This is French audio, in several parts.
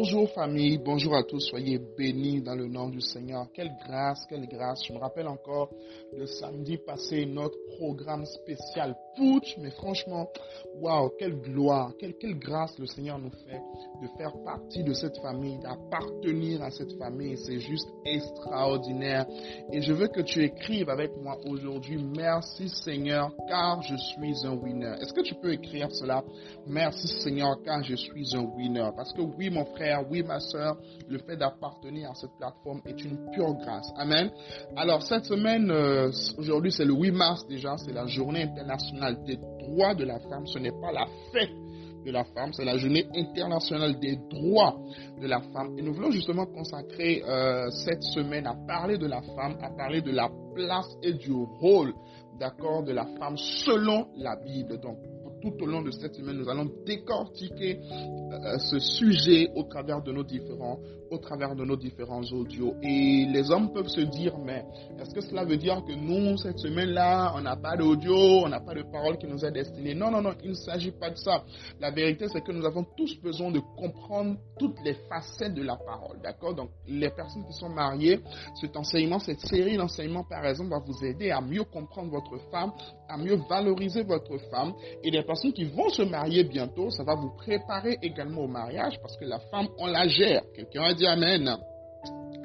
Bonjour famille, bonjour à tous, soyez bénis dans le nom du Seigneur. Quelle grâce, quelle grâce. Je me rappelle encore le samedi passé, notre programme spécial Putsch, mais franchement, waouh, quelle gloire, quelle, quelle grâce le Seigneur nous fait de faire partie de cette famille, d'appartenir à cette famille. C'est juste extraordinaire. Et je veux que tu écrives avec moi aujourd'hui, merci Seigneur, car je suis un winner. Est-ce que tu peux écrire cela? Merci Seigneur, car je suis un winner. Parce que oui, mon frère, oui, ma soeur, le fait d'appartenir à cette plateforme est une pure grâce. Amen. Alors, cette semaine, euh, aujourd'hui, c'est le 8 mars déjà, c'est la journée internationale des droits de la femme. Ce n'est pas la fête de la femme, c'est la journée internationale des droits de la femme. Et nous voulons justement consacrer euh, cette semaine à parler de la femme, à parler de la place et du rôle, d'accord, de la femme selon la Bible. Donc, tout au long de cette semaine, nous allons décortiquer euh, ce sujet au travers de nos différents, au travers de nos différents audios. Et les hommes peuvent se dire, mais est-ce que cela veut dire que nous, cette semaine-là, on n'a pas d'audio, on n'a pas de parole qui nous est destinée? Non, non, non, il ne s'agit pas de ça. La vérité, c'est que nous avons tous besoin de comprendre toutes les facettes de la parole, d'accord? Donc, les personnes qui sont mariées, cet enseignement, cette série d'enseignements, par exemple, va vous aider à mieux comprendre votre femme, à mieux valoriser votre femme. Et les personnes qui vont se marier bientôt, ça va vous préparer également au mariage parce que la femme, on la gère. Quelqu'un a dit Amen.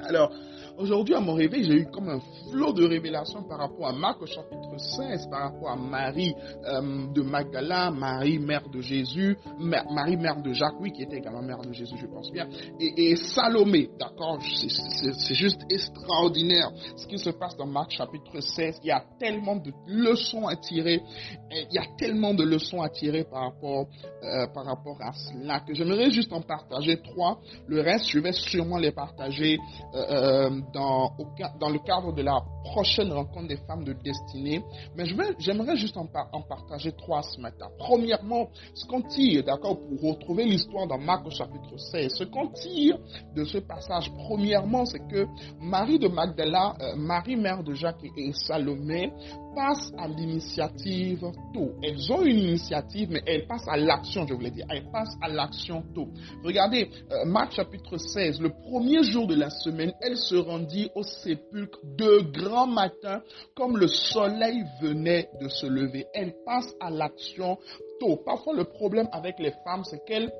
Alors, Aujourd'hui, à mon réveil, j'ai eu comme un flot de révélations par rapport à Marc au chapitre 16, par rapport à Marie euh, de Magdala, Marie mère de Jésus, Marie mère de Jacques, oui, qui était également mère de Jésus, je pense bien, et, Salomé, d'accord C'est juste extraordinaire ce qui se passe dans Marc chapitre 16. Il y a tellement de leçons à tirer, il y a tellement de leçons à tirer par rapport, euh, par rapport à cela que j'aimerais juste en partager trois. Le reste, je vais sûrement les partager. Euh, dans, le cadre de la prochaine rencontre des femmes de destinée. Mais j'aimerais juste en, partager trois ce matin. Premièrement, ce qu'on tire, d'accord, pour retrouver l'histoire dans Marc au chapitre 16, ce qu'on tire de ce passage, premièrement, c'est que Marie de Magdala, euh, Marie mère de Jacques et Salomé, passent à l'initiative tôt. Elles ont une initiative, mais elles passent à l'action, je voulais dire. Elles passent à l'action tôt. Regardez, euh, Marc chapitre 16, le premier jour de la semaine, elle se rendit au sépulcre de grand matin, comme le soleil venait de se lever. Elle passe à l'action tôt. Parfois, le problème avec les femmes, c'est qu'elles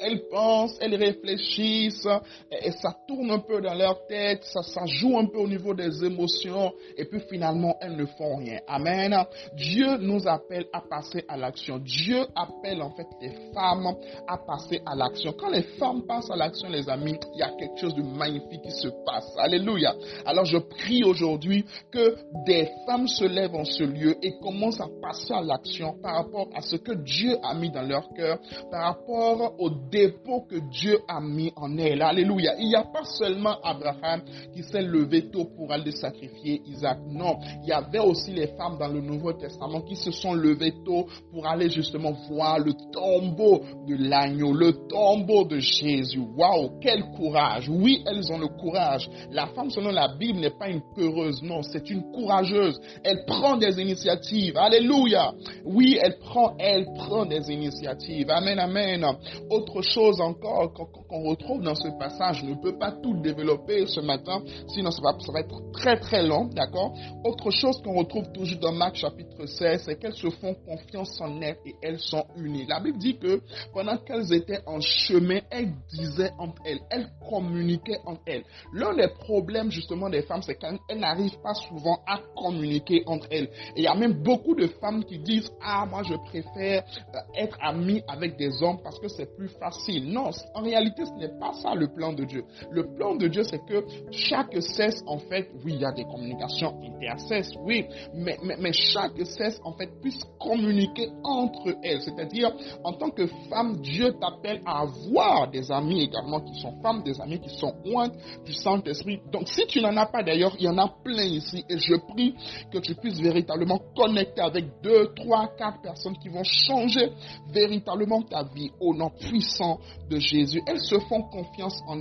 elles pensent, elles réfléchissent, et, ça tourne un peu dans leur tête, ça, ça joue un peu au niveau des émotions, et puis finalement, elles ne font rien. Amen. Dieu nous appelle à passer à l'action. Dieu appelle en fait les femmes à passer à l'action. Quand les femmes passent à l'action, les amis, il y a quelque chose de magnifique qui se passe. Alléluia. Alors je prie aujourd'hui que des femmes se lèvent en ce lieu et commencent à passer à l'action par rapport à ce que Dieu a mis dans leur cœur, par rapport au dépôt que Dieu a mis en elle. Alléluia. Il n'y a pas seulement Abraham qui s'est levé tôt pour aller sacrifier Isaac. Non, il y avait aussi les femmes dans le Nouveau Testament qui se sont levées tôt pour aller justement voir le tombeau de l'agneau, le tombeau de Jésus. Waouh, quel courage. Oui, elles ont le courage. La femme, selon la Bible, n'est pas une peureuse. Non, c'est une courageuse. Elle prend des initiatives. Alléluia. Oui, elle prend, elle prend des initiatives. Amen, amen. Autre chose encore qu'on retrouve dans ce passage. Je ne peux pas tout développer ce matin, sinon ça va, être très très long, d'accord? Autre chose qu'on retrouve toujours dans Marc chapitre 16, c'est qu'elles se font confiance en elles et elles sont unies. La Bible dit que pendant qu'elles étaient en chemin, elles disaient entre elles, elles communiquaient entre elles. L'un des problèmes justement des femmes, c'est qu'elles n'arrivent pas souvent à communiquer entre elles. Il y a même beaucoup de femmes qui disent, ah moi je préfère euh, être amie avec des hommes parce que c'est plus facile non, en réalité, ce n'est pas ça le plan de Dieu. Le plan de Dieu, c'est que chaque cesse, en fait, oui, il y a des communications intercesses, oui, mais, mais, chaque cesse, en fait, puisse communiquer entre elles. C'est-à-dire, en tant que femme, Dieu t'appelle à avoir des amis également qui sont femmes, des amis qui sont loin du Saint-Esprit. Donc, si tu n'en as pas d'ailleurs, il y en a plein ici. Et je prie que tu puisses véritablement connecter avec deux, trois, quatre personnes qui vont changer véritablement ta vie au nom puissant puissant de Jésus. Elles se font confiance en,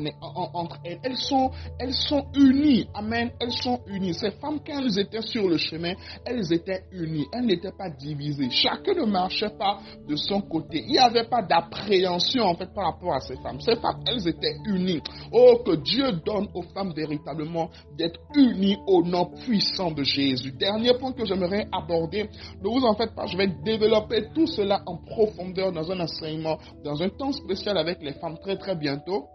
entre elles. Elles sont, elles sont unies. Amen. Elles sont unies. Ces femmes, quand elles étaient sur le chemin, elles étaient unies. Elles n'étaient pas divisées. Chacun ne marchait pas de son côté. Il n'y avait pas d'appréhension, en fait, par rapport à ces femmes. Ces femmes, elles étaient unies. Oh, que Dieu donne aux femmes véritablement d'être unies au nom puissant de Jésus. Dernier point que j'aimerais aborder. Ne vous en faites pas. Je vais développer tout cela en profondeur dans un enseignement, dans un temps spécial avec les femmes très très bientôt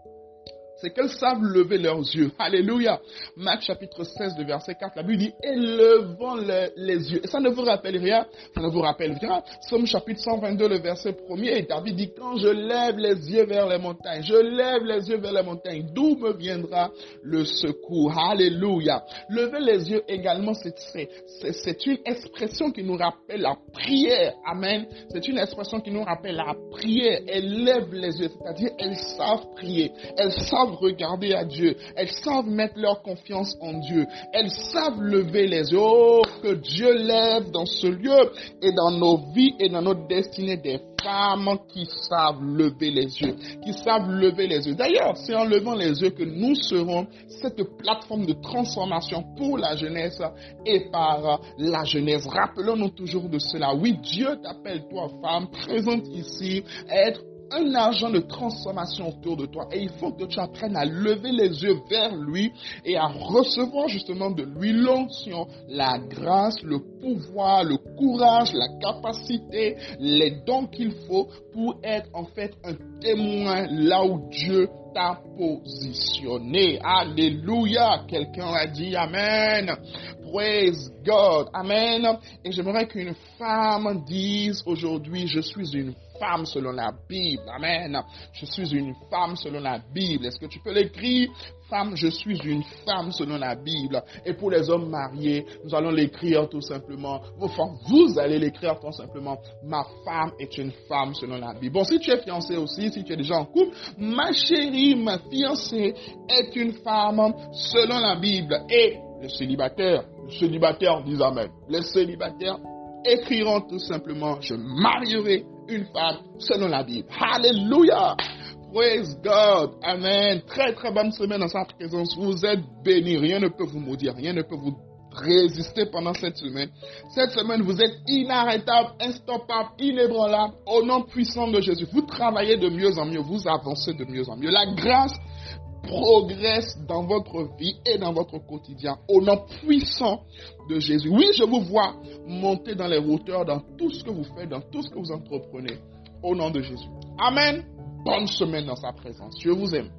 c'est qu'elles savent lever leurs yeux. Alléluia. Marc chapitre 16, le verset 4, la Bible dit, élevons les, yeux. Et ça ne vous rappelle rien, ça ne vous rappelle rien. Somme chapitre 122, le verset 1er, David dit, quand je lève les yeux vers les montagnes, je lève les yeux vers les montagnes, d'où me viendra le secours? Alléluia. Lever les yeux également, c'est une expression qui nous rappelle la prière. Amen. C'est une expression qui nous rappelle la prière. Elles lèvent les yeux, c'est-à-dire elles savent prier. Elles savent regarder à Dieu. Elles savent mettre leur confiance en Dieu. Elles savent lever les yeux. Oh, que Dieu lève dans ce lieu et dans nos vies et dans notre destinée des femmes qui savent lever les yeux, qui savent lever les yeux. D'ailleurs, c'est en levant les yeux que nous serons cette plateforme de transformation pour la jeunesse et par la jeunesse. Rappelons-nous toujours de cela. Oui, Dieu t'appelle, toi, femme, présente ici, être un agent de transformation autour de toi. Et il faut que tu apprennes à lever les yeux vers lui et à recevoir justement de lui l'onction, la grâce, le pouvoir, le courage, la capacité, les dons qu'il faut pour être en fait un témoin là où Dieu t'a positionné. Alléluia. Quelqu'un a dit Amen. Praise God. Amen. Et j'aimerais qu'une femme dise aujourd'hui, je suis une femme selon la Bible. Amen. Je suis une femme selon la Bible. Est-ce que tu peux l'écrire? Femme, je suis une femme selon la Bible. Et pour les hommes mariés, nous allons l'écrire tout simplement. Vous allez l'écrire tout simplement. Ma femme est une femme selon la Bible. Bon, si tu es fiancé aussi, si tu es déjà en couple, ma chérie, ma fiancée est une femme selon la Bible. Et le célibataire, le célibataire dit Amen. Les célibataires écriront tout simplement, je marierai une femme selon la Bible. Alléluia. Praise God. Amen. Très très bonne semaine dans sa présence. Vous êtes bénis. Rien ne peut vous maudire. Rien ne peut vous résister pendant cette semaine. Cette semaine, vous êtes inarrêtable, instoppable, inébranlable au nom puissant de Jésus. Vous travaillez de mieux en mieux. Vous avancez de mieux en mieux. La grâce progresse dans votre vie et dans votre quotidien au nom puissant de Jésus. Oui, je vous vois monter dans les hauteurs dans tout ce que vous faites, dans tout ce que vous entreprenez au nom de Jésus. Amen. Bonne semaine dans sa présence. Je vous aime.